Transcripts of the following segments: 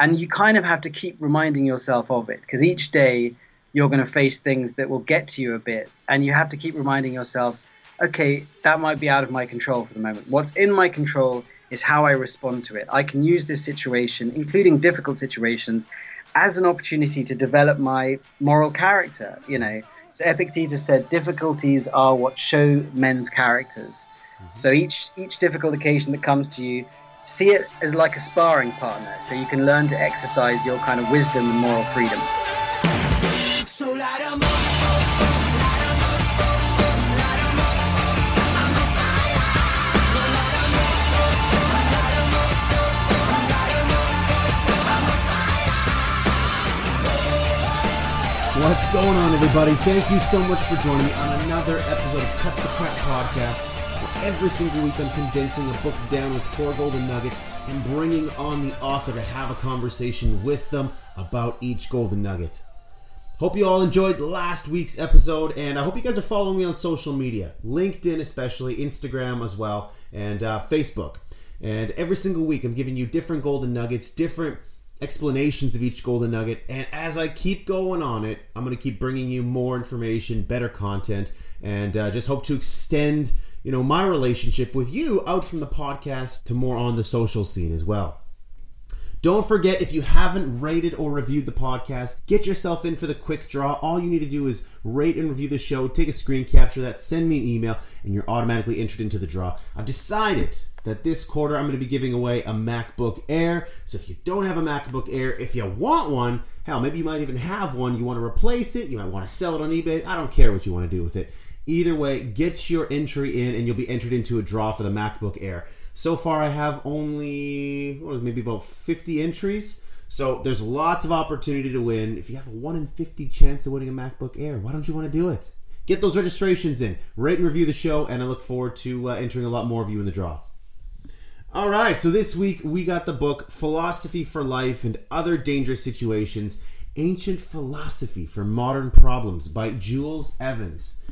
and you kind of have to keep reminding yourself of it because each day you're going to face things that will get to you a bit, and you have to keep reminding yourself, okay, that might be out of my control for the moment. What's in my control is how I respond to it. I can use this situation, including difficult situations, as an opportunity to develop my moral character. You know, Epictetus said, difficulties are what show men's characters. Mm-hmm. So each each difficult occasion that comes to you, see it as like a sparring partner, so you can learn to exercise your kind of wisdom and moral freedom. So What's going on, everybody? Thank you so much for joining me on another episode of Cut the Crap podcast. Every single week I'm condensing a book down its core golden nuggets and bringing on the author to have a conversation with them about each golden nugget. Hope you all enjoyed last week's episode, and I hope you guys are following me on social media LinkedIn, especially, Instagram as well, and uh, Facebook. And every single week I'm giving you different golden nuggets, different explanations of each golden nugget. And as I keep going on it, I'm going to keep bringing you more information, better content, and uh, just hope to extend, you know, my relationship with you out from the podcast to more on the social scene as well. Don't forget, if you haven't rated or reviewed the podcast, get yourself in for the quick draw. All you need to do is rate and review the show, take a screen capture that, send me an email, and you're automatically entered into the draw. I've decided that this quarter I'm going to be giving away a MacBook Air. So if you don't have a MacBook Air, if you want one, hell, maybe you might even have one, you want to replace it, you might want to sell it on eBay. I don't care what you want to do with it. Either way, get your entry in and you'll be entered into a draw for the MacBook Air. So far, I have only what, maybe about 50 entries. So there's lots of opportunity to win. If you have a 1 in 50 chance of winning a MacBook Air, why don't you want to do it? Get those registrations in, rate and review the show, and I look forward to uh, entering a lot more of you in the draw. All right, so this week we got the book Philosophy for Life and Other Dangerous Situations Ancient Philosophy for Modern Problems by Jules Evans.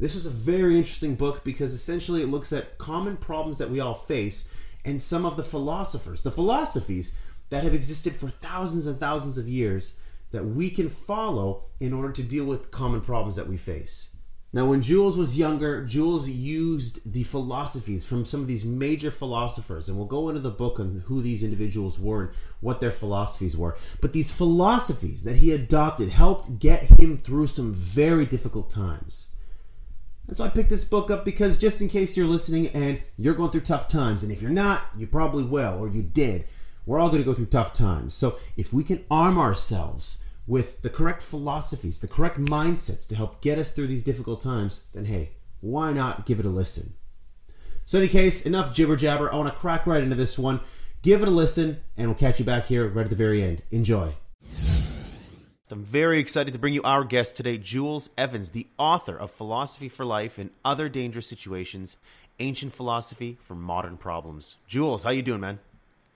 This is a very interesting book because essentially it looks at common problems that we all face and some of the philosophers, the philosophies that have existed for thousands and thousands of years that we can follow in order to deal with common problems that we face. Now, when Jules was younger, Jules used the philosophies from some of these major philosophers, and we'll go into the book on who these individuals were and what their philosophies were. But these philosophies that he adopted helped get him through some very difficult times. And so I picked this book up because just in case you're listening and you're going through tough times, and if you're not, you probably will, or you did. We're all going to go through tough times. So if we can arm ourselves with the correct philosophies, the correct mindsets to help get us through these difficult times, then hey, why not give it a listen? So, in any case, enough jibber jabber. I want to crack right into this one. Give it a listen, and we'll catch you back here right at the very end. Enjoy. I'm very excited to bring you our guest today, Jules Evans, the author of Philosophy for Life and Other Dangerous Situations, Ancient Philosophy for Modern Problems. Jules, how you doing, man?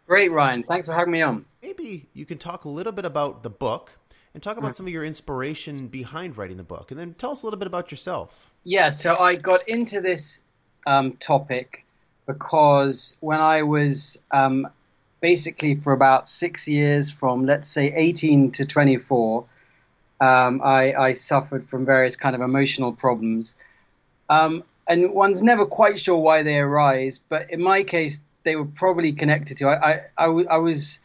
Great, Ryan. Thanks for having me on. Maybe you can talk a little bit about the book and talk about mm. some of your inspiration behind writing the book, and then tell us a little bit about yourself. Yeah, so I got into this um, topic because when I was um, basically for about six years, from let's say 18 to 24, um, I, I, suffered from various kind of emotional problems. Um, and one's never quite sure why they arise, but in my case, they were probably connected to. I, I, I, was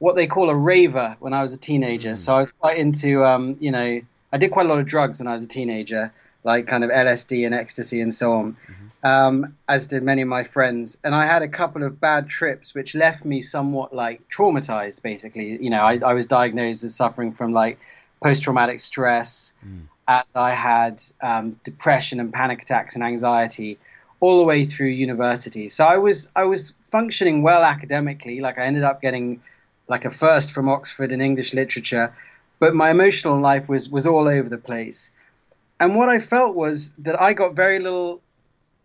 what they call a raver when I was a teenager. Mm. So I was quite into, um, you know, I did quite a lot of drugs when I was a teenager, like kind of LSD and ecstasy and so on. Mm-hmm um, as did many of my friends. And I had a couple of bad trips, which left me somewhat like traumatized. Basically, you know, I, I was diagnosed as suffering from like post-traumatic stress, mm. and I had um, depression and panic attacks and anxiety all the way through university. So I was I was functioning well academically. Like I ended up getting like a first from Oxford in English literature, but my emotional life was was all over the place. And what I felt was that I got very little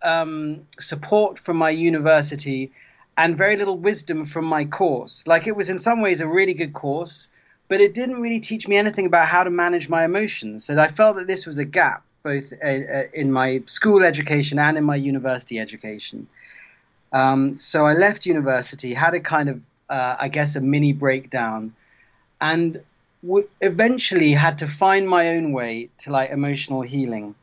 um, support from my university and very little wisdom from my course. Like it was in some ways a really good course, but it didn't really teach me anything about how to manage my emotions. So I felt that this was a gap both uh, uh, in my school education and in my university education. Um, so I left university, had a kind of uh, I guess, a mini breakdown, and w- eventually had to find my own way to like emotional healing.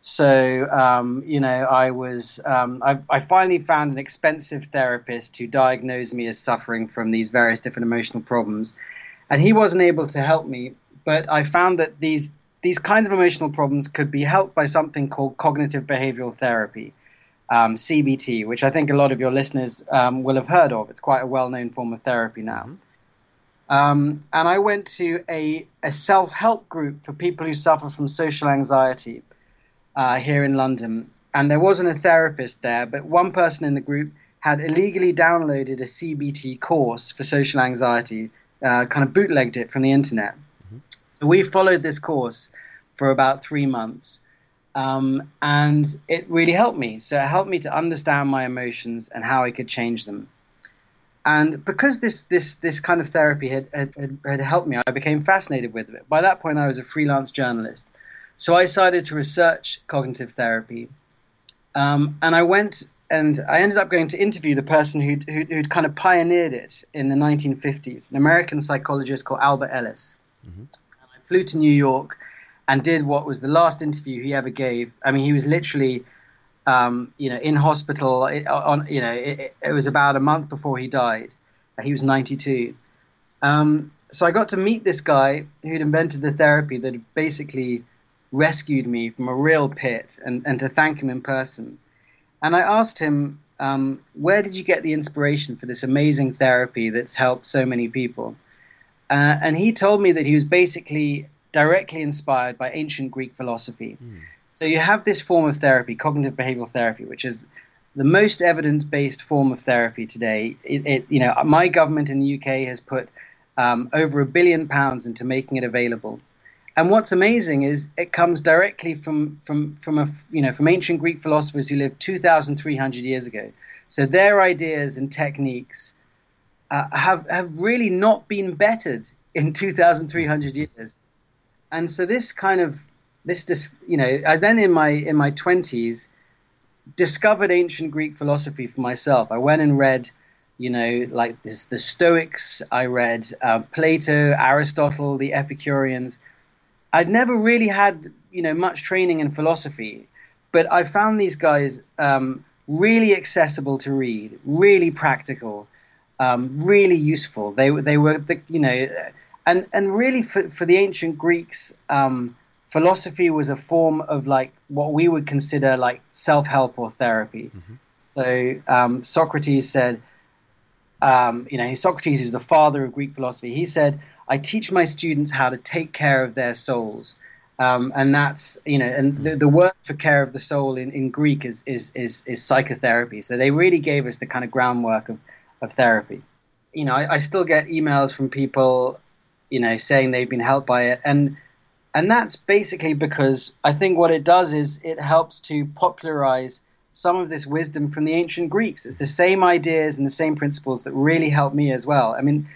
So, um, you know, I was, um, I, I, finally found an expensive therapist who diagnosed me as suffering from these various different emotional problems. And he wasn't able to help me, but I found that these, these kinds of emotional problems could be helped by something called cognitive behavioral therapy, um, CBT, which I think a lot of your listeners um, will have heard of. It's quite a well known form of therapy now. Um, and I went to a, a self help group for people who suffer from social anxiety uh, here in London, and there wasn't a therapist there, but one person in the group had illegally downloaded a CBT course for social anxiety, uh, kind of bootlegged it from the internet. Mm-hmm. So we followed this course for about three months, um, and it really helped me. So it helped me to understand my emotions and how I could change them. And because this this this kind of therapy had, had, had helped me, I became fascinated with it. By that point, I was a freelance journalist. So I decided to research cognitive therapy, um, and I went and I ended up going to interview the person who'd, who'd, who'd, kind of pioneered it in the 1950s, an American psychologist called Albert Ellis. Mm-hmm. I flew to New York and did what was the last interview he ever gave. I mean, he was literally, um, you know, in hospital. On, you know, it, it, was about a month before he died. He was 92. Um, so I got to meet this guy who'd invented the therapy that basically rescued me from a real pit and, and to thank him in person. And I asked him, um, where did you get the inspiration for this amazing therapy that's helped so many people? Uh, and he told me that he was basically directly inspired by ancient Greek philosophy. Mm. So you have this form of therapy, cognitive behavioral therapy, which is the most evidence-based form of therapy today. It, it, you know, my government in the UK has put um, over a billion pounds into making it available. And what's amazing is it comes directly from from from a you know from ancient Greek philosophers who lived 2,300 years ago. So their ideas and techniques uh, have have really not been bettered in 2,300 years. And so this kind of this just, you know I then in my in my 20s discovered ancient Greek philosophy for myself. I went and read you know, like this, the Stoics. I read uh, Plato, Aristotle, the Epicureans, I'd never really had you know much training in philosophy, but I found these guys um, really accessible to read, really practical, um, really useful. They they were the, you know, and and really for for the ancient Greeks, um, philosophy was a form of like what we would consider like self help or therapy. Mm-hmm. So um, Socrates said, um, you know, Socrates is the father of Greek philosophy. He said I teach my students how to take care of their souls. Um, and that's you know, and the, the, word for care of the soul in, in Greek is, is is is psychotherapy. So they really gave us the kind of groundwork of, of therapy. You know, I, I still get emails from people, you know, saying they've been helped by it, and and that's basically because I think what it does is it helps to popularize some of this wisdom from the ancient Greeks. It's the same ideas and the same principles that really helped me as well. I mean,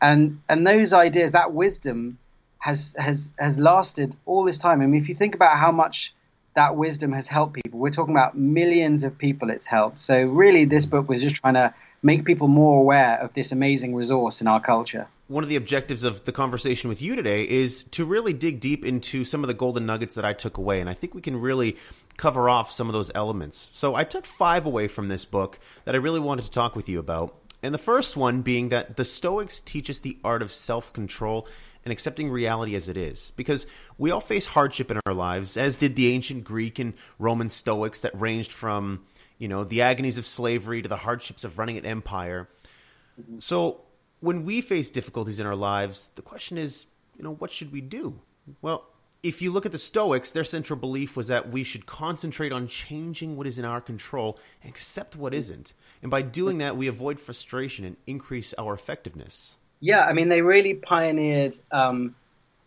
and and those ideas, that wisdom, has has has lasted all this time. I mean, if you think about how much that wisdom has helped people, we're talking about millions of people it's helped. So really, this book was just trying to make people more aware of this amazing resource in our culture. One of the objectives of the conversation with you today is to really dig deep into some of the golden nuggets that I took away, and I think we can really cover off some of those elements. So I took five away from this book that I really wanted to talk with you about. And the first one being that the Stoics teach us the art of self control and accepting reality as it is. Because we all face hardship in our lives, as did the ancient Greek and Roman Stoics that ranged from, you know, the agonies of slavery to the hardships of running an empire. So when we face difficulties in our lives, the question is, you know, what should we do? Well, if you look at the Stoics, their central belief was that we should concentrate on changing what is in our control and accept what isn't. And by doing that, we avoid frustration and increase our effectiveness. Yeah, I mean, they really pioneered, um,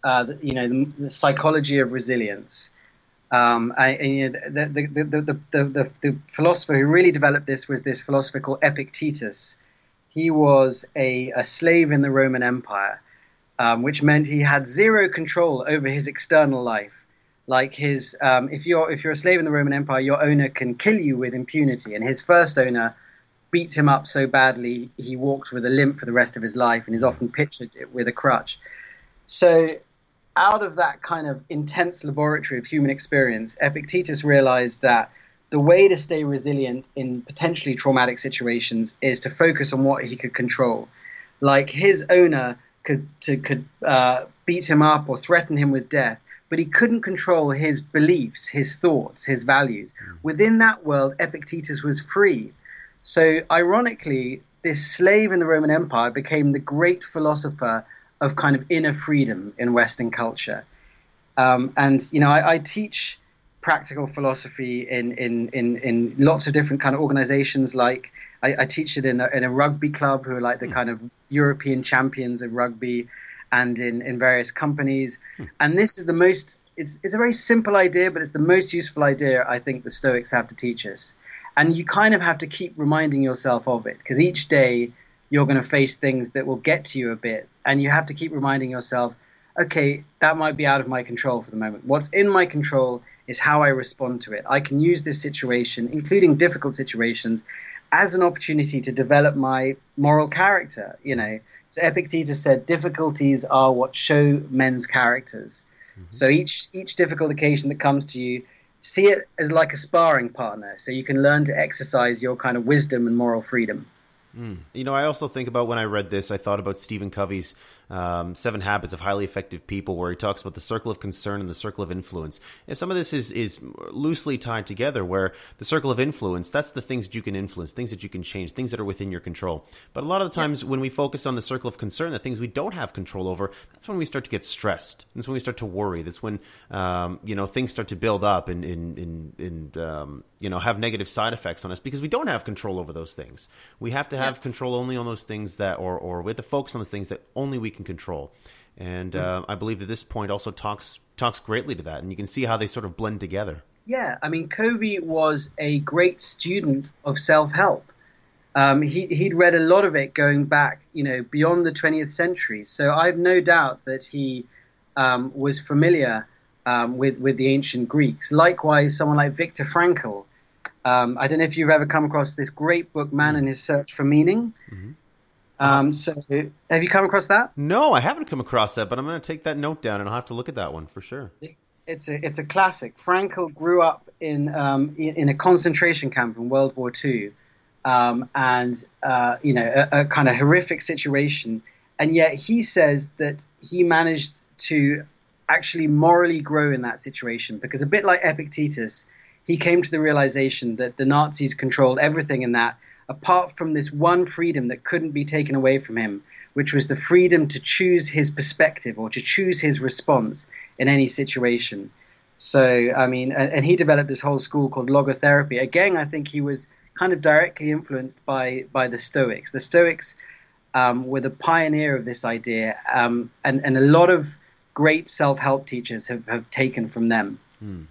uh, the, you know, the, the, psychology of resilience. Um, and, know, the, the, the, the, philosopher who really developed this was this philosopher called Epictetus. He was a, a slave in the Roman Empire um, which meant he had zero control over his external life. Like his, um, if you're if you're a slave in the Roman Empire, your owner can kill you with impunity, and his first owner beat him up so badly he walked with a limp for the rest of his life and is often pictured with a crutch. So, out of that kind of intense laboratory of human experience, Epictetus realized that the way to stay resilient in potentially traumatic situations is to focus on what he could control. Like his owner could to, could uh, beat him up or threaten him with death, but he couldn't control his beliefs, his thoughts, his values. Within that world, Epictetus was free. So, ironically, this slave in the Roman Empire became the great philosopher of kind of inner freedom in Western culture. Um, and you know, I, I, teach practical philosophy in, in, in, in lots of different kind of organizations. Like I, I teach it in a, in a rugby club, who are like the hmm. kind of European champions of rugby, and in, in various companies. Hmm. And this is the most. It's it's a very simple idea, but it's the most useful idea I think the Stoics have to teach us. And you kind of have to keep reminding yourself of it because each day you're going to face things that will get to you a bit. And you have to keep reminding yourself, okay, that might be out of my control for the moment. What's in my control is how I respond to it. I can use this situation, including difficult situations, as an opportunity to develop my moral character. You know, so Epictetus said, difficulties are what show men's characters. Mm-hmm. So each each difficult occasion that comes to you, see it as like a sparring partner, so you can learn to exercise your kind of wisdom and moral freedom. Mm. You know, I also think about when I read this, I thought about Stephen Covey's um, Seven Habits of Highly Effective People, where he talks about the circle of concern and the circle of influence. And some of this is is loosely tied together, where the circle of influence that's the things that you can influence, things that you can change, things that are within your control. But a lot of the times, when we focus on the circle of concern, the things we don't have control over, that's when we start to get stressed. That's when we start to worry. That's when um, you know things start to build up and and and, um, you know have negative side effects on us because we don't have control over those things. We have to have yeah. control only on those things that, or or we have to focus on those things that only we can control. And hmm. uh, I believe that this point also talks talks greatly to that, and you can see how they sort of blend together. Yeah, I mean, Covey was a great student of self help. Um, he, he'd read a lot of it going back, you know, beyond the 20th century. So I've no doubt that he um, was familiar um, with with the ancient Greeks. Likewise, someone like Viktor Frankl. Um, I don't know if you've ever come across this great book, Man and His Search for Meaning. Mm-hmm. Um, so, have you come across that? No, I haven't come across that, but I'm going to take that note down and I'll have to look at that one for sure. It's a it's a classic. Frankl grew up in um, in, a concentration camp in World War II, um, and uh, you know a, a kind of horrific situation, and yet he says that he managed to actually morally grow in that situation because a bit like Epictetus, he came to the realization that the Nazis controlled everything in that apart from this one freedom that couldn't be taken away from him, which was the freedom to choose his perspective or to choose his response in any situation. So, I mean, and, and he developed this whole school called logotherapy. Again, I think he was kind of directly influenced by by the Stoics. The Stoics um, were the pioneer of this idea, um, and and a lot of great self help teachers have, have taken from them. Hmm.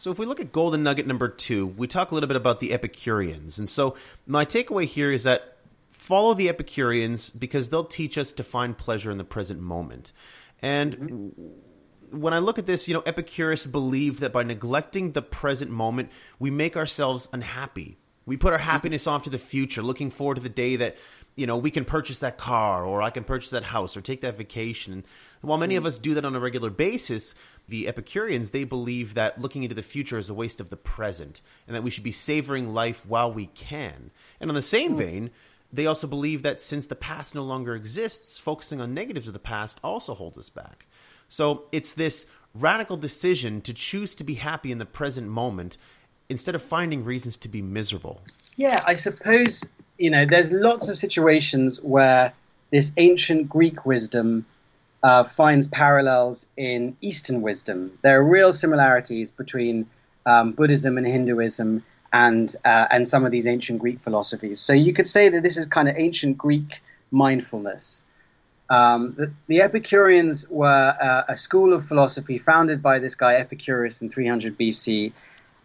So if we look at golden nugget number two, we talk a little bit about the Epicureans. And so my takeaway here is that follow the Epicureans because they'll teach us to find pleasure in the present moment. And mm-hmm. when I look at this, you know, Epicurus believed that by neglecting the present moment, we make ourselves unhappy. We put our mm-hmm. happiness off to the future, looking forward to the day that, you know, we can purchase that car or I can purchase that house or take that vacation. And while many of mm-hmm. us do that on a regular basis, the Epicureans, they believe that looking into the future is a waste of the present and that we should be savoring life while we can. And in the same mm. vein, they also believe that since the past no longer exists, focusing on negatives of the past also holds us back. So it's this radical decision to choose to be happy in the present moment instead of finding reasons to be miserable. Yeah, I suppose, you know, there's lots of situations where this ancient Greek wisdom uh, finds parallels in Eastern wisdom. There are real similarities between um, Buddhism and Hinduism and uh, and some of these ancient Greek philosophies. So you could say that this is kind of ancient Greek mindfulness. Um, the, the, Epicureans were uh, a school of philosophy founded by this guy Epicurus in 300 BC,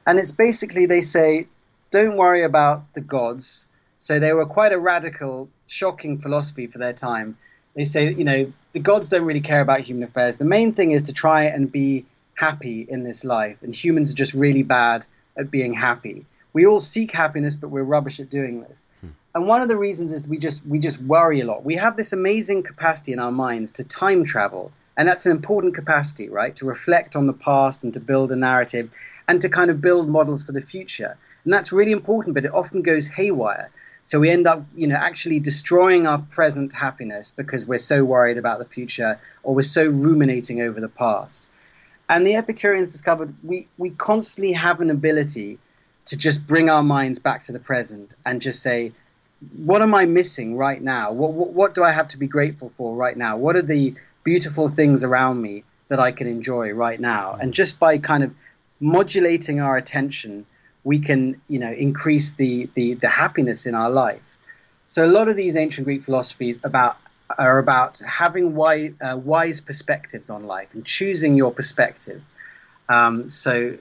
and it's basically they say, don't worry about the gods. So they were quite a radical, shocking philosophy for their time they say, you know, the gods don't really care about human affairs. The main thing is to try and be happy in this life, and humans are just really bad at being happy. We all seek happiness, but we're rubbish at doing this. Hmm. and one of the reasons is we just we just worry a lot. We have this amazing capacity in our minds to time travel, and that's an important capacity, right? To reflect on the past and to build a narrative and to kind of build models for the future. And that's really important, but it often goes haywire. So we end up, you know, actually destroying our present happiness because we're so worried about the future or we're so ruminating over the past. And the Epicureans discovered we, we constantly have an ability to just bring our minds back to the present and just say, what am I missing right now? What, what, what do I have to be grateful for right now? What are the beautiful things around me that I can enjoy right now? And just by kind of modulating our attention, we can, you know, increase the, the, the happiness in our life. So a lot of these ancient Greek philosophies about are about having wise, uh, wise perspectives on life and choosing your perspective. Um, so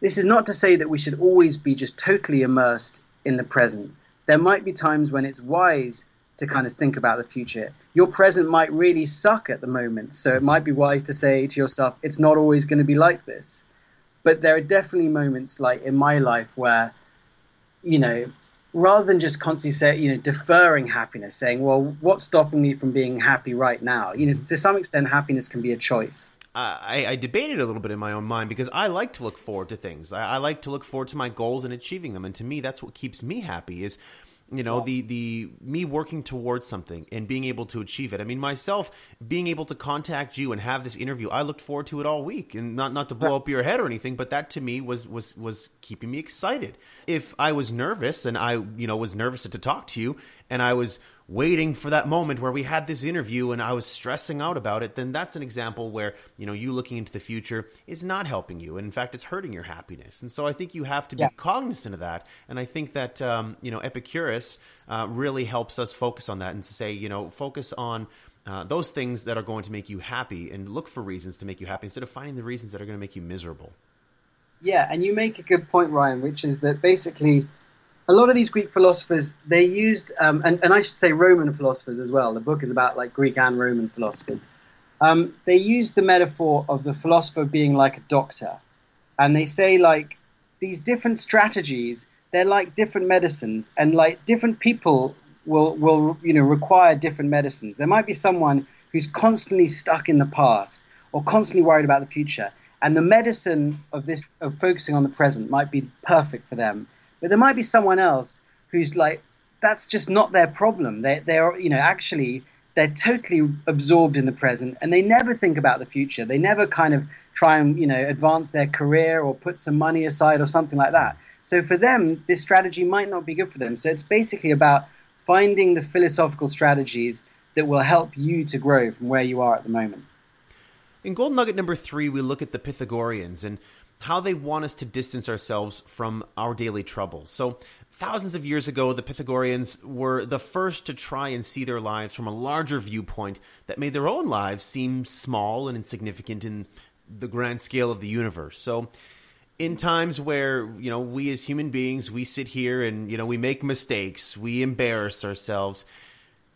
this is not to say that we should always be just totally immersed in the present. There might be times when it's wise to kind of think about the future. Your present might really suck at the moment, so it might be wise to say to yourself, it's not always going to be like this. But there are definitely moments like in my life where, you know, rather than just constantly say, you know, deferring happiness, saying, well, what's stopping me from being happy right now? You know, to some extent, happiness can be a choice. I, I, debated a little bit in my own mind because I like to look forward to things. I, I, like to look forward to my goals and achieving them, and to me, that's what keeps me happy. Is you know the the me working towards something and being able to achieve it. I mean myself being able to contact you and have this interview i looked forward to it all week. And not not to blow up your head or anything but that to me was was was keeping me excited. If i was nervous and i you know was nervous to talk to you and i was waiting for that moment where we had this interview and I was stressing out about it, then that's an example where, you know, you looking into the future is not helping you. And in fact, it's hurting your happiness. And so I think you have to be yeah. cognizant of that. And I think that, um, you know, Epicurus uh, really helps us focus on that and to say, you know, focus on uh, those things that are going to make you happy and look for reasons to make you happy instead of finding the reasons that are going to make you miserable. Yeah, and you make a good point, Ryan, which is that basically a lot of these Greek philosophers, they used, um, and, and I should say Roman philosophers as well. The book is about like Greek and Roman philosophers. Um, they used the metaphor of the philosopher being like a doctor, and they say like these different strategies, they're like different medicines, and like different people will will you know require different medicines. There might be someone who's constantly stuck in the past or constantly worried about the future, and the medicine of this of focusing on the present might be perfect for them but there might be someone else who's like, that's just not their problem. They, they're, you know, actually, they're totally absorbed in the present and they never think about the future. They never kind of try and, you know, advance their career or put some money aside or something like that. So for them, this strategy might not be good for them. So it's basically about finding the philosophical strategies that will help you to grow from where you are at the moment. In Gold Nugget number three, we look at the Pythagoreans, and how they want us to distance ourselves from our daily troubles. So, thousands of years ago, the Pythagoreans were the first to try and see their lives from a larger viewpoint that made their own lives seem small and insignificant in the grand scale of the universe. So, in times where you know we as human beings we sit here and you know we make mistakes we embarrass ourselves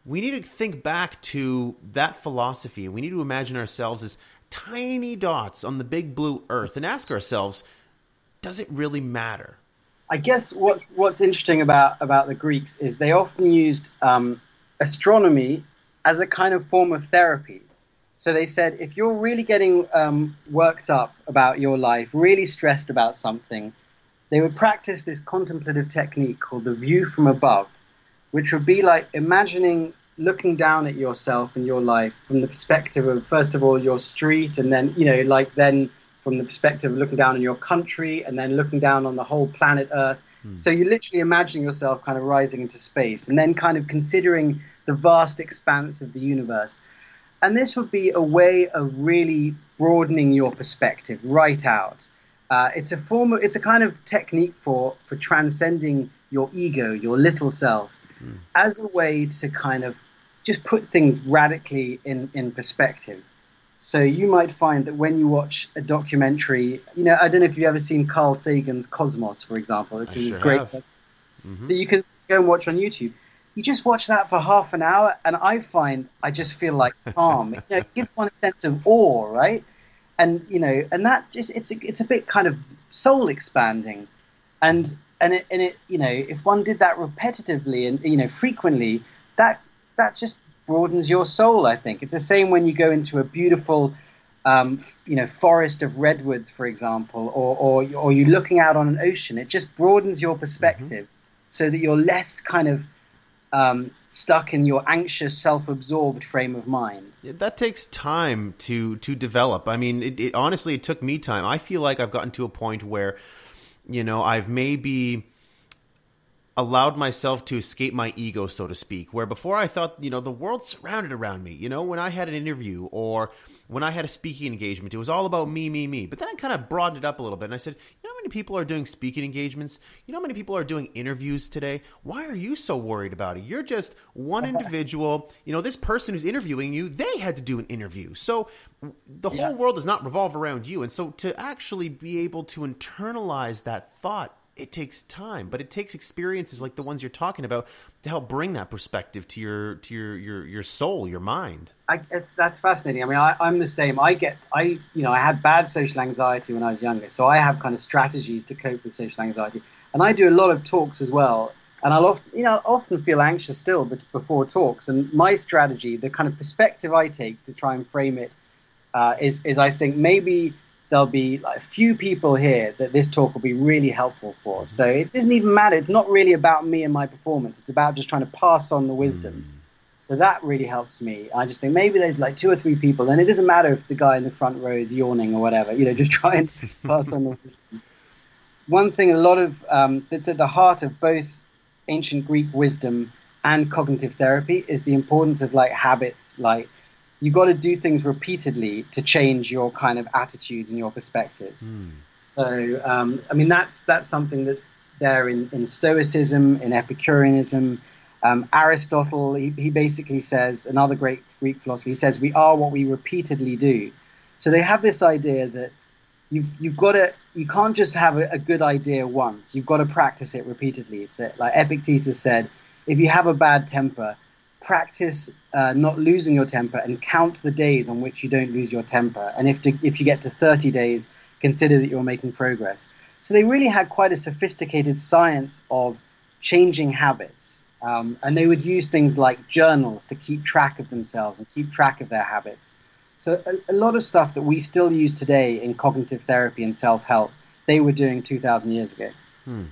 we need to think back to that philosophy and we need to imagine ourselves as tiny dots on the big blue earth and ask ourselves, does it really matter? I guess what's what's interesting about about the Greeks is they often used um, astronomy as a kind of form of therapy. So they said if you're really getting um, worked up about your life, really stressed about something, they would practice this contemplative technique called the view from above, which would be like imagining looking down at yourself and your life from the perspective of first of all your street and then you know like then from the perspective of looking down on your country and then looking down on the whole planet earth mm. so you're literally imagining yourself kind of rising into space and then kind of considering the vast expanse of the universe and this would be a way of really broadening your perspective right out uh, it's a form of, it's a kind of technique for for transcending your ego your little self mm. as a way to kind of just put things radically in, in perspective. So you might find that when you watch a documentary, you know, I don't know if you've ever seen Carl Sagan's Cosmos, for example, because sure it's great mm-hmm. that you can go and watch on YouTube. You just watch that for half an hour, and I find I just feel like calm. you know, it gives one a sense of awe, right? And you know, and that just it's a, it's a bit kind of soul expanding, and and it, and it, you know, if one did that repetitively and you know frequently, that that just broadens your soul. I think it's the same when you go into a beautiful, um, you know, forest of redwoods, for example, or or or you're looking out on an ocean. It just broadens your perspective, mm-hmm. so that you're less kind of um, stuck in your anxious, self-absorbed frame of mind. That takes time to to develop. I mean, it, it, honestly, it took me time. I feel like I've gotten to a point where, you know, I've maybe allowed myself to escape my ego, so to speak. Where before I thought, you know, the world surrounded around me. You know, when I had an interview or when I had a speaking engagement, it was all about me, me, me. But then I kind of broadened it up a little bit and I said, you know how many people are doing speaking engagements? You know how many people are doing interviews today? Why are you so worried about it? You're just one individual. You know, this person who's interviewing you, they had to do an interview. So the whole yeah. world does not revolve around you. And so to actually be able to internalize that thought it takes time, but it takes experiences like the ones you're talking about to help bring that perspective to your to your your, your soul, your mind. I, that's fascinating. I mean, I, I'm the same. I get, I you know, I had bad social anxiety when I was younger, so I have kind of strategies to cope with social anxiety, and I do a lot of talks as well. And I'll often, you know, often feel anxious still before talks. And my strategy, the kind of perspective I take to try and frame it, uh, is is I think maybe there'll be like a few people here that this talk will be really helpful for. Mm-hmm. So it doesn't even matter. It's not really about me and my performance. It's about just trying to pass on the wisdom. Mm. So that really helps me. I just think maybe there's like two or three people, and it doesn't matter if the guy in the front row is yawning or whatever. You know, just try and pass on the wisdom. One thing, a lot of um, that's at the heart of both ancient Greek wisdom and cognitive therapy is the importance of like habits, like you've got to do things repeatedly to change your kind of attitudes and your perspectives. Mm. So, um, I mean, that's that's something that's there in, in Stoicism, in Epicureanism. Um, Aristotle, he, he basically says, another great Greek philosopher, he says, we are what we repeatedly do. So they have this idea that you've, you've got to, you can't just have a, a good idea once. You've got to practice it repeatedly. It's like Epictetus said, if you have a bad temper, practice uh, not losing your temper and count the days on which you don't lose your temper. And if, to, if you get to 30 days, consider that you're making progress. So they really had quite a sophisticated science of changing habits. Um, and they would use things like journals to keep track of themselves and keep track of their habits. So a, a lot of stuff that we still use today in cognitive therapy and self-help, they were doing 2,000 years ago. Hmm.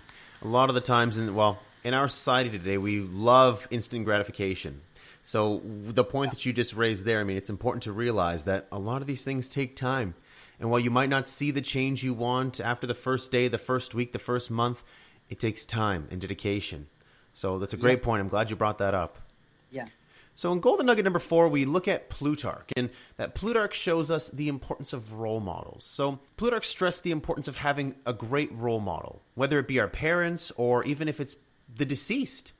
A lot of the times, in well, in our society today, we love instant gratification. So the point that you just raised there, I mean, it's important to realize that a lot of these things take time. And while you might not see the change you want after the first day, the first week, the first month, it takes time and dedication. So that's a great yeah. point. I'm glad you brought that up. Yeah. So in Golden Nugget number four, we look at Plutarch, and that Plutarch shows us the importance of role models. So Plutarch stressed the importance of having a great role model, whether it be our parents or even if it's the deceased.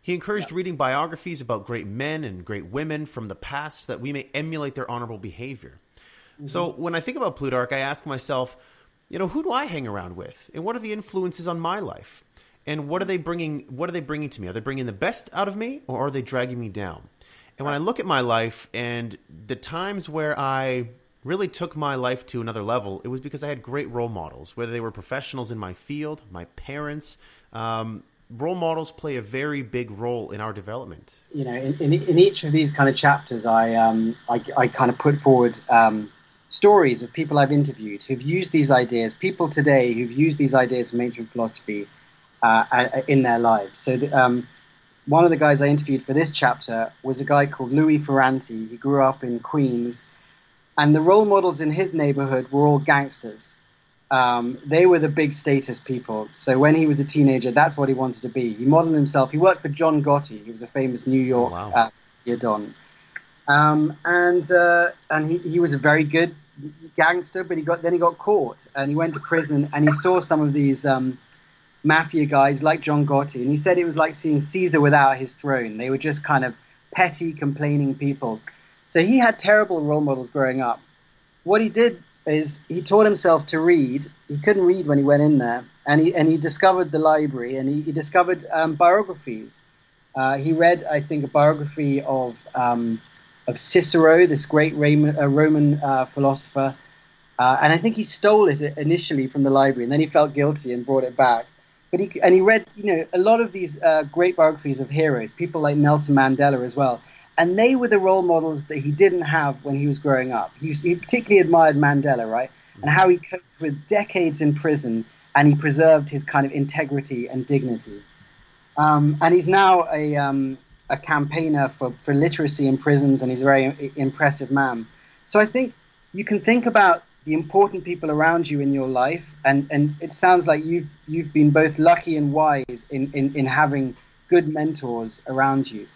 He encouraged reading biographies about great men and great women from the past that we may emulate their honorable behavior. Mm-hmm. So when I think about Plutarch, I ask myself, you know, who do I hang around with, and what are the influences on my life, and what are they bringing? What are they bringing to me? Are they bringing the best out of me, or are they dragging me down? And when I look at my life and the times where I really took my life to another level, it was because I had great role models, whether they were professionals in my field, my parents, um, role models play a very big role in our development. You know, in, in, in each of these kind of chapters, I um, I, I kind of put forward um, stories of people I've interviewed who've used these ideas, people today who've used these ideas from ancient philosophy uh, in their lives. So. The, um, one of the guys I interviewed for this chapter was a guy called Louis Ferrante. He grew up in Queens, and the role models in his neighborhood were all gangsters um, they were the big status people. So when he was a teenager, that's what he wanted to be. He modeled himself. He worked for John Gotti. He was a famous New York oh, wow. uh, don. Um, and uh, and he, he was a very good gangster, but he got then he got caught and he went to prison and he saw some of these um, mafia guys like John Gotti, and he said it was like seeing Caesar without his throne. They were just kind of petty, complaining people. So he had terrible role models growing up. What he did is he taught himself to read. He couldn't read when he went in there, and he and he discovered the library, and he, he discovered um, biographies. Uh, he read, I think, a biography of um, of Cicero, this great Roman, uh, Roman uh, philosopher, uh, and I think he stole it initially from the library, and then he felt guilty and brought it back. but he and he read you know a lot of these uh, great biographies of heroes, people like Nelson Mandela as well, and they were the role models that he didn't have when he was growing up. He, he particularly admired Mandela, right, and how he coped with decades in prison and he preserved his kind of integrity and dignity. Um, and he's now a um, a campaigner for, for literacy in prisons, and he's a very impressive man. So I think you can think about the important people around you in your life, and, and it sounds like you've you've been both lucky and wise in, in, in having good mentors around you.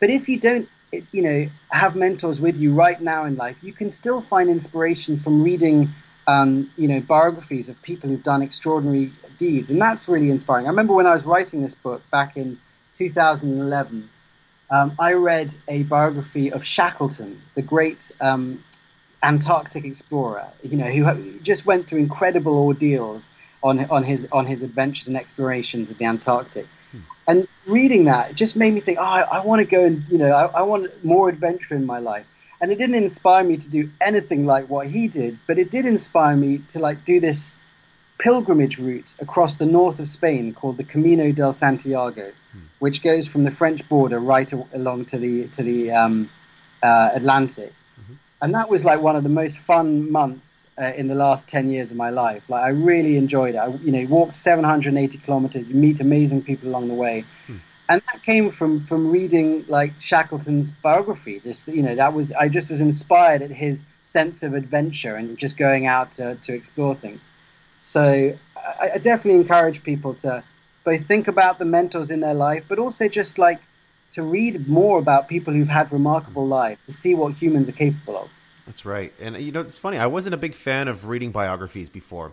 But if you don't, you know, have mentors with you right now in life, you can still find inspiration from reading, um, you know, biographies of people who've done extraordinary deeds, and that's really inspiring. I remember when I was writing this book back in 2011. Um, I read a biography of Shackleton, the great um, Antarctic explorer, you know, who just went through incredible ordeals on on his on his adventures and explorations of the Antarctic. And reading that it just made me think, oh, I, I want to go and you know, I, I want more adventure in my life. And it didn't inspire me to do anything like what he did, but it did inspire me to like do this pilgrimage route across the north of Spain called the Camino del Santiago, hmm. which goes from the French border right along to the to the um, uh, Atlantic and that was like one of the most fun months uh, in the last 10 years of my life. Like i really enjoyed it. I you know walked 780 kilometers you meet amazing people along the way. Hmm. and that came from from reading like shackleton's biography. Just you know that was i just was inspired at his sense of adventure and just going out to, to explore things. So I, I definitely encourage people to both think about the mentors in their life but also just like to read more about people who've had remarkable lives, to see what humans are capable of. That's right. And you know, it's funny. I wasn't a big fan of reading biographies before.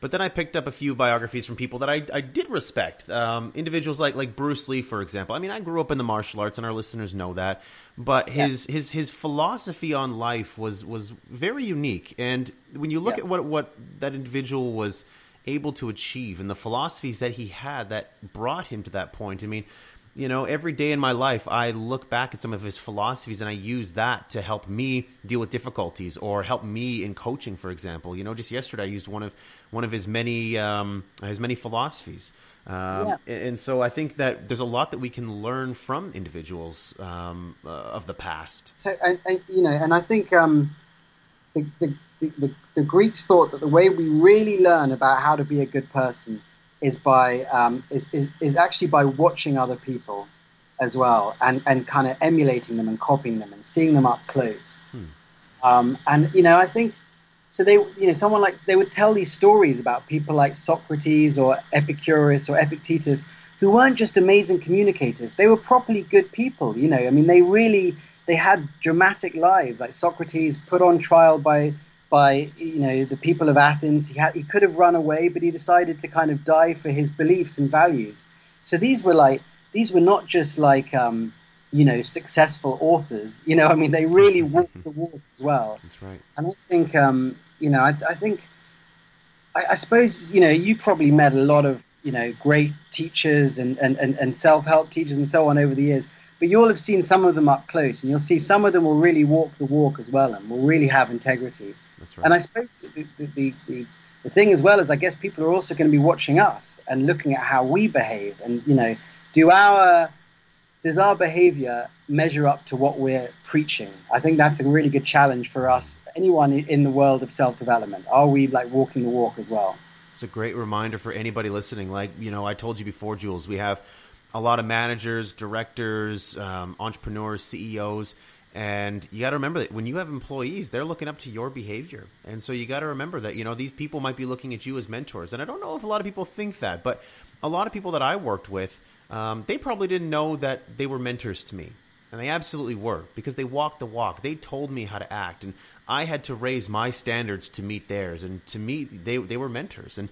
But then I picked up a few biographies from people that I, I did respect. Um, individuals like like Bruce Lee, for example. I mean, I grew up in the martial arts, and our listeners know that. But his yeah. his his philosophy on life was was very unique. And when you look yeah. at what what that individual was able to achieve and the philosophies that he had that brought him to that point, I mean, you know, every day in my life, I look back at some of his philosophies and I use that to help me deal with difficulties or help me in coaching, for example. You know, just yesterday I used one of one of his many um, his many philosophies. Um, yeah. And so I think that there's a lot that we can learn from individuals um, uh, of the past. So, and, and, you know, and I think um, the, the, the, the Greeks thought that the way we really learn about how to be a good person is by um, is, is, is actually by watching other people as well and, and kind of emulating them and copying them and seeing them up close. Hmm. Um, and you know, I think so. They you know someone like they would tell these stories about people like Socrates or Epicurus or Epictetus who weren't just amazing communicators. They were properly good people. You know, I mean, they really they had dramatic lives. Like Socrates put on trial by by you know the people of Athens. He had he could have run away, but he decided to kind of die for his beliefs and values. So these were like these were not just like um, you know successful authors. You know, I mean they really walked the walk as well. That's right. And I think um, you know I, I think I, I, suppose you know you probably met a lot of you know great teachers and and, and, and self help teachers and so on over the years but you'll have seen some of them up close, and you'll see some of them will really walk the walk as well, and will really have integrity. That's right. And I suppose the, the, the, the thing as well is, I guess people are also going to be watching us and looking at how we behave, and you know, do our does our behavior measure up to what we're preaching? I think that's a really good challenge for us, anyone in the world of self development. Are we like walking the walk as well? It's a great reminder for anybody listening. Like, you know, I told you before, Jules, we have a lot of managers, directors, um, entrepreneurs, CEOs. And you got to remember that when you have employees, they're looking up to your behavior. And so you got to remember that, you know, these people might be looking at you as mentors. And I don't know if a lot of people think that, but a lot of people that I worked with, um, they probably didn't know that they were mentors to me. And they absolutely were because they walked the walk. They told me how to act. And I had to raise my standards to meet theirs. And to me, they, they were mentors. And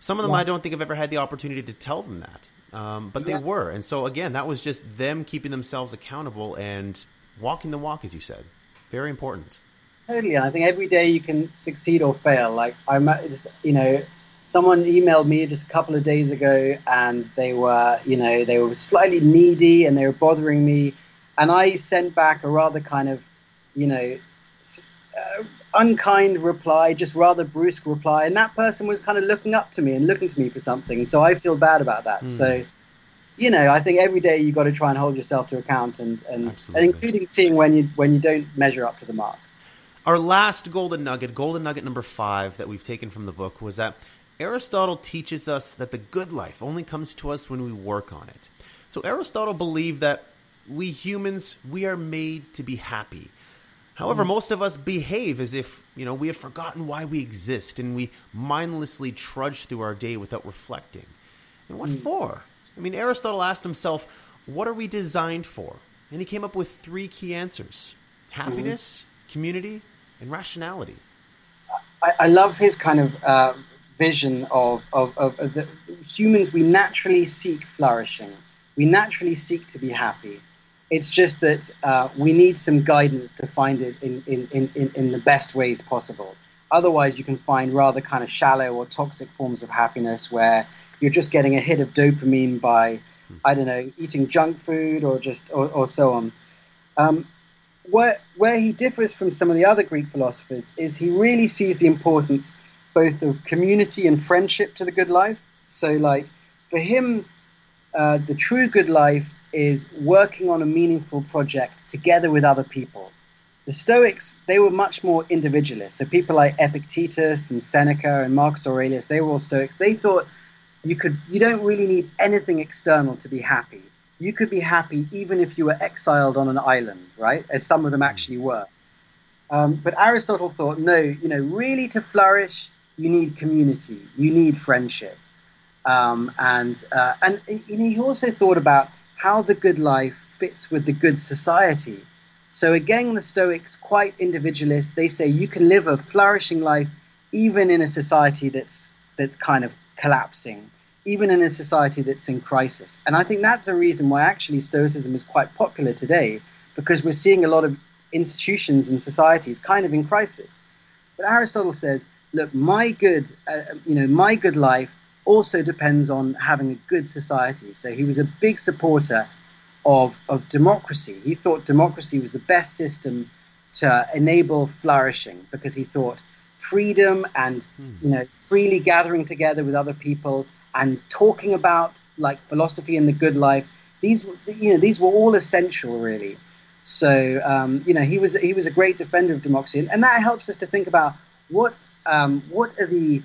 some of them I don't think I've ever had the opportunity to tell them that. Um, but they were. And so, again, that was just them keeping themselves accountable and walking the walk, as you said. Very important. Totally. And I think every day you can succeed or fail. Like, I'm just, you know, someone emailed me just a couple of days ago and they were, you know, they were slightly needy and they were bothering me. And I sent back a rather kind of, you know, uh, unkind reply, just rather brusque reply, and that person was kind of looking up to me and looking to me for something. So I feel bad about that. Mm. So, you know, I think every day you got to try and hold yourself to account, and and, and including seeing when you when you don't measure up to the mark. Our last golden nugget, golden nugget number five that we've taken from the book was that Aristotle teaches us that the good life only comes to us when we work on it. So Aristotle believed that we humans we are made to be happy However, most of us behave as if, you know, we have forgotten why we exist and we mindlessly trudge through our day without reflecting. And what mm. for? I mean, Aristotle asked himself, what are we designed for? And he came up with three key answers happiness, mm. community, and rationality. I, I, love his kind of uh, vision of, of, of, of the humans, we naturally seek flourishing, we naturally seek to be happy it's just that uh, we need some guidance to find it in, in, in, in the best ways possible. Otherwise, you can find rather kind of shallow or toxic forms of happiness where you're just getting a hit of dopamine by, I don't know, eating junk food or just or, or so on. Um, where where he differs from some of the other Greek philosophers is he really sees the importance both of community and friendship to the good life. So, like for him, uh, the true good life is working on a meaningful project together with other people. The Stoics, they were much more individualist. So people like Epictetus and Seneca and Marcus Aurelius, they were all Stoics. They thought you could you don't really need anything external to be happy. You could be happy even if you were exiled on an island, right? As some of them actually were. Um, but Aristotle thought, no, you know, really to flourish, you need community, you need friendship, um, and uh, and he also thought about how the good life fits with the good society. So again, the Stoics, quite individualist, they say you can live a flourishing life even in a society that's that's kind of collapsing, even in a society that's in crisis. And I think that's a reason why actually Stoicism is quite popular today, because we're seeing a lot of institutions and societies kind of in crisis. But Aristotle says, look, my good, uh, you know, my good life also depends on having a good society. So he was a big supporter of, of democracy. He thought democracy was the best system to enable flourishing because he thought freedom and hmm. you know freely gathering together with other people and talking about like philosophy and the good life these you know these were all essential really so um, you know he was he was a great defender of democracy and, and that helps us to think about what um, what are the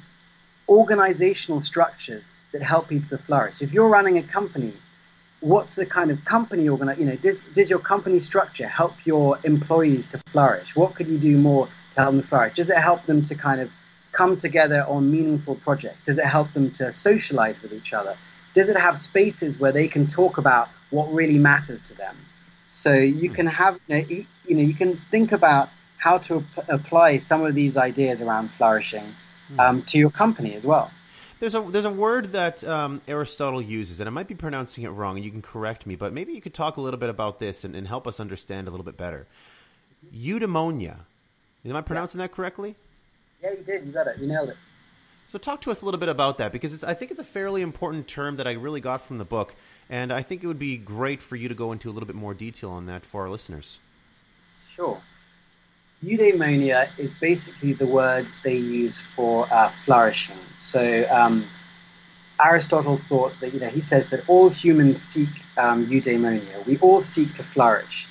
organizational structures that help people to flourish. If you're running a company, what's the kind of company organize? You know, does, does your company structure help your employees to flourish? What could you do more to help them flourish? Does it help them to kind of come together on meaningful projects? Does it help them to socialize with each other? Does it have spaces where they can talk about what really matters to them? So you can have, you know, you, know, you can think about how to ap- apply some of these ideas around flourishing. Um, to your company as well. There's a there's a word that um, Aristotle uses, and I might be pronouncing it wrong, and you can correct me. But maybe you could talk a little bit about this and, and help us understand a little bit better. Eudaimonia. Am I pronouncing yeah. that correctly? Yeah, you did. You got it. You nailed it. So talk to us a little bit about that because I think it's a fairly important term that I really got from the book, and I think it would be great for you to go into a little bit more detail on that for our listeners. Sure eudaimonia is basically the word they use for uh, flourishing. So um, Aristotle thought that, you know, he says that all humans seek um, eudaimonia. We all seek to flourish.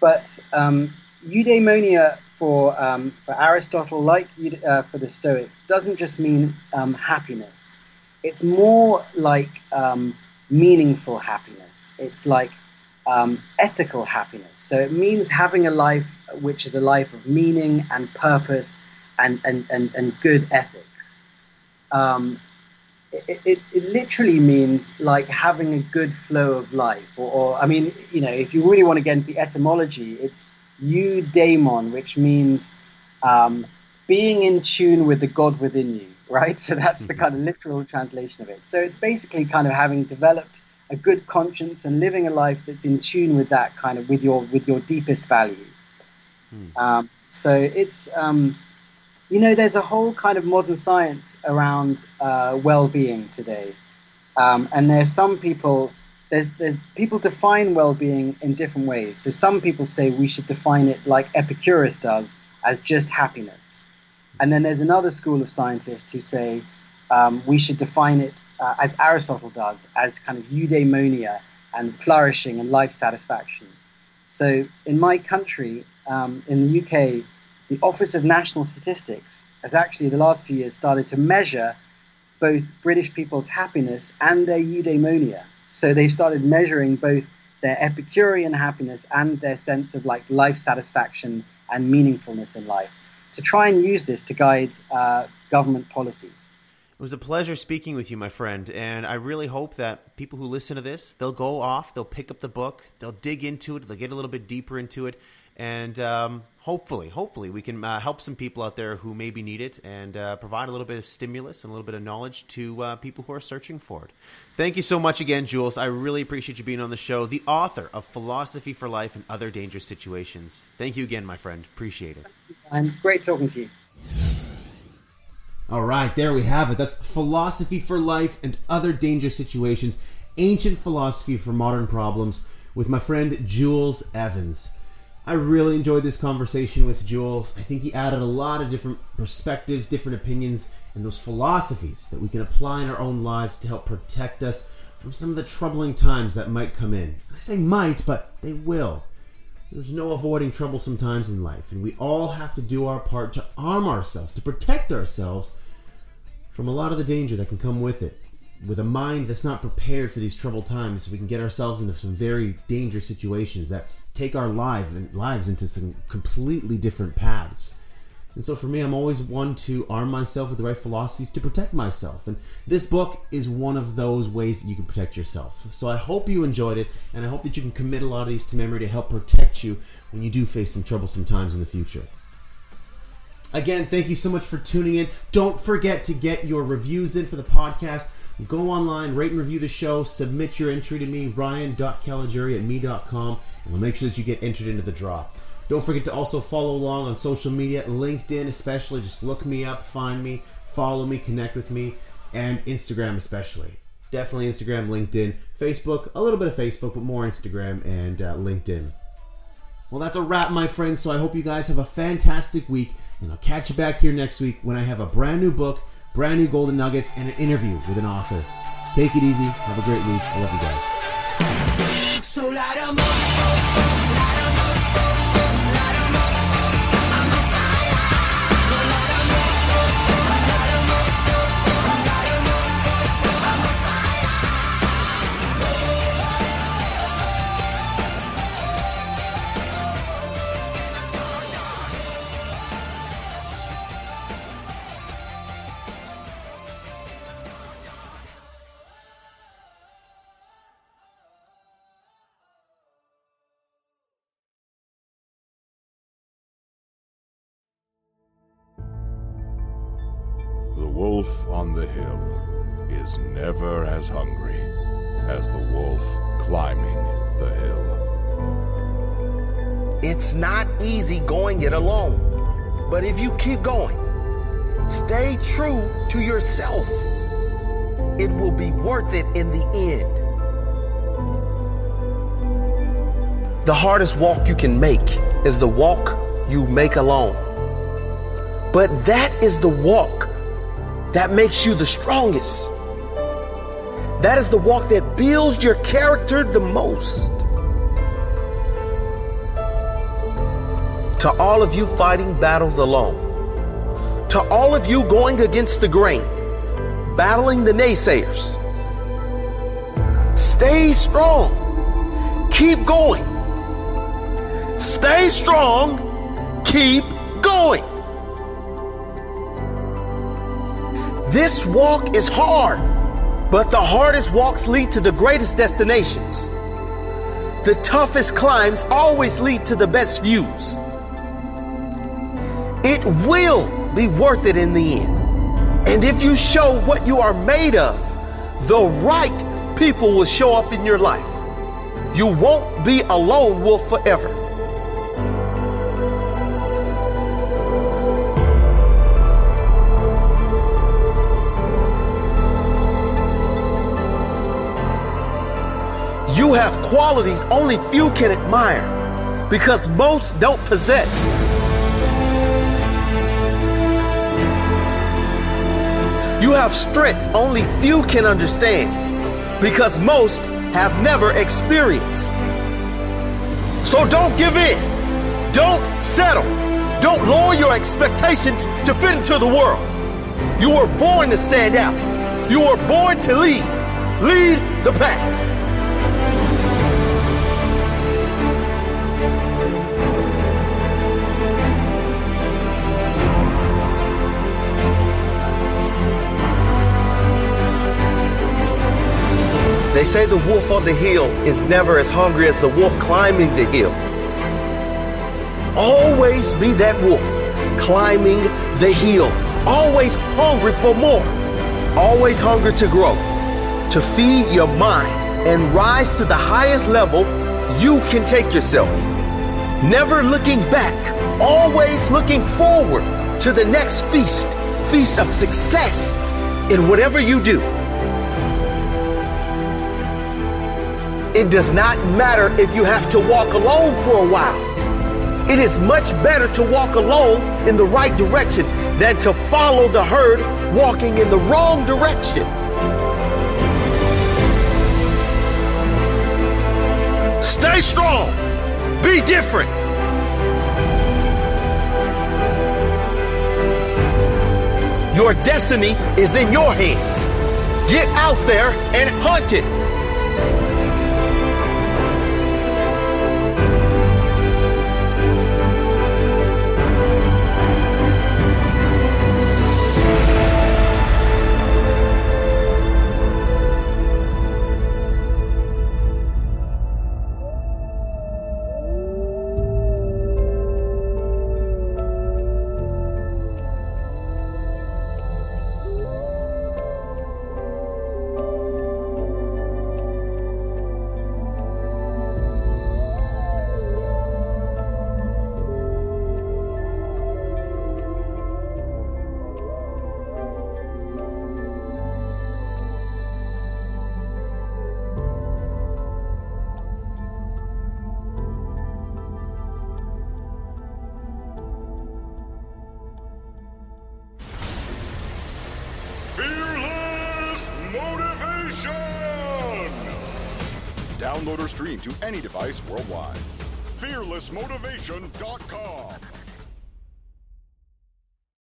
But um, eudaimonia for, um, for Aristotle, like uh, for the Stoics, doesn't just mean um, happiness. It's more like um, meaningful happiness. It's like um, ethical happiness. So it means having a life which is a life of meaning and purpose and, and, and, and good ethics. Um, it, it, it, literally means like having a good flow of life. Or, or, I mean, you know, if you really want to get into the etymology, it's eudaimon, which means um, being in tune with the God within you, right? So that's the kind of literal translation of it. So it's basically kind of having developed a good conscience and living a life that's in tune with that kind of with your with your deepest values. Hmm. Um, so it's um, you know there's a whole kind of modern science around uh, well-being today, um, and there's some people there's there's people define well-being in different ways. So some people say we should define it like Epicurus does, as just happiness. And then there's another school of scientists who say um, we should define it uh, as Aristotle does, as kind of eudaimonia and flourishing and life satisfaction. So in my country, um, in the UK, the Office of National Statistics has actually, the last few years, started to measure both British people's happiness and their eudaimonia. So they've started measuring both their Epicurean happiness and their sense of like life satisfaction and meaningfulness in life to try and use this to guide uh, government policies. It was a pleasure speaking with you, my friend, and I really hope that people who listen to this, they'll go off, they'll pick up the book, they'll dig into it, they'll get a little bit deeper into it, and um, hopefully, hopefully, we can uh, help some people out there who maybe need it and uh, provide a little bit of stimulus and a little bit of knowledge to uh, people who are searching for it. Thank you so much again, Jules. I really appreciate you being on the show. The author of Philosophy for Life and Other Dangerous Situations. Thank you again, my friend. Appreciate it. And great talking to you. All right, there we have it. That's Philosophy for Life and Other Dangerous Situations Ancient Philosophy for Modern Problems with my friend Jules Evans. I really enjoyed this conversation with Jules. I think he added a lot of different perspectives, different opinions, and those philosophies that we can apply in our own lives to help protect us from some of the troubling times that might come in. I say might, but they will. There's no avoiding troublesome times in life, and we all have to do our part to arm ourselves, to protect ourselves from a lot of the danger that can come with it. With a mind that's not prepared for these troubled times, we can get ourselves into some very dangerous situations that take our life and lives into some completely different paths. And so for me, I'm always one to arm myself with the right philosophies to protect myself. And this book is one of those ways that you can protect yourself. So I hope you enjoyed it, and I hope that you can commit a lot of these to memory to help protect you when you do face some troublesome times in the future. Again, thank you so much for tuning in. Don't forget to get your reviews in for the podcast. Go online, rate and review the show, submit your entry to me, ryan.caligiuri at me.com, and we'll make sure that you get entered into the draw. Don't forget to also follow along on social media, LinkedIn especially. Just look me up, find me, follow me, connect with me, and Instagram especially. Definitely Instagram, LinkedIn, Facebook, a little bit of Facebook, but more Instagram and uh, LinkedIn. Well, that's a wrap, my friends. So I hope you guys have a fantastic week, and I'll catch you back here next week when I have a brand new book, brand new golden nuggets, and an interview with an author. Take it easy. Have a great week. I love you guys. So wolf it alone, but if you keep going, stay true to yourself, it will be worth it in the end. The hardest walk you can make is the walk you make alone. But that is the walk that makes you the strongest. That is the walk that builds your character the most. To all of you fighting battles alone, to all of you going against the grain, battling the naysayers, stay strong. Keep going. Stay strong. Keep going. This walk is hard, but the hardest walks lead to the greatest destinations. The toughest climbs always lead to the best views. It will be worth it in the end. And if you show what you are made of, the right people will show up in your life. You won't be a lone wolf forever. You have qualities only few can admire because most don't possess. You have strength only few can understand because most have never experienced. So don't give in. Don't settle. Don't lower your expectations to fit into the world. You were born to stand out. You were born to lead. Lead the pack. They say the wolf on the hill is never as hungry as the wolf climbing the hill. Always be that wolf climbing the hill, always hungry for more, always hungry to grow, to feed your mind and rise to the highest level you can take yourself. Never looking back, always looking forward to the next feast, feast of success in whatever you do. It does not matter if you have to walk alone for a while. It is much better to walk alone in the right direction than to follow the herd walking in the wrong direction. Stay strong. Be different. Your destiny is in your hands. Get out there and hunt it. To any device worldwide. FearlessMotivation.com.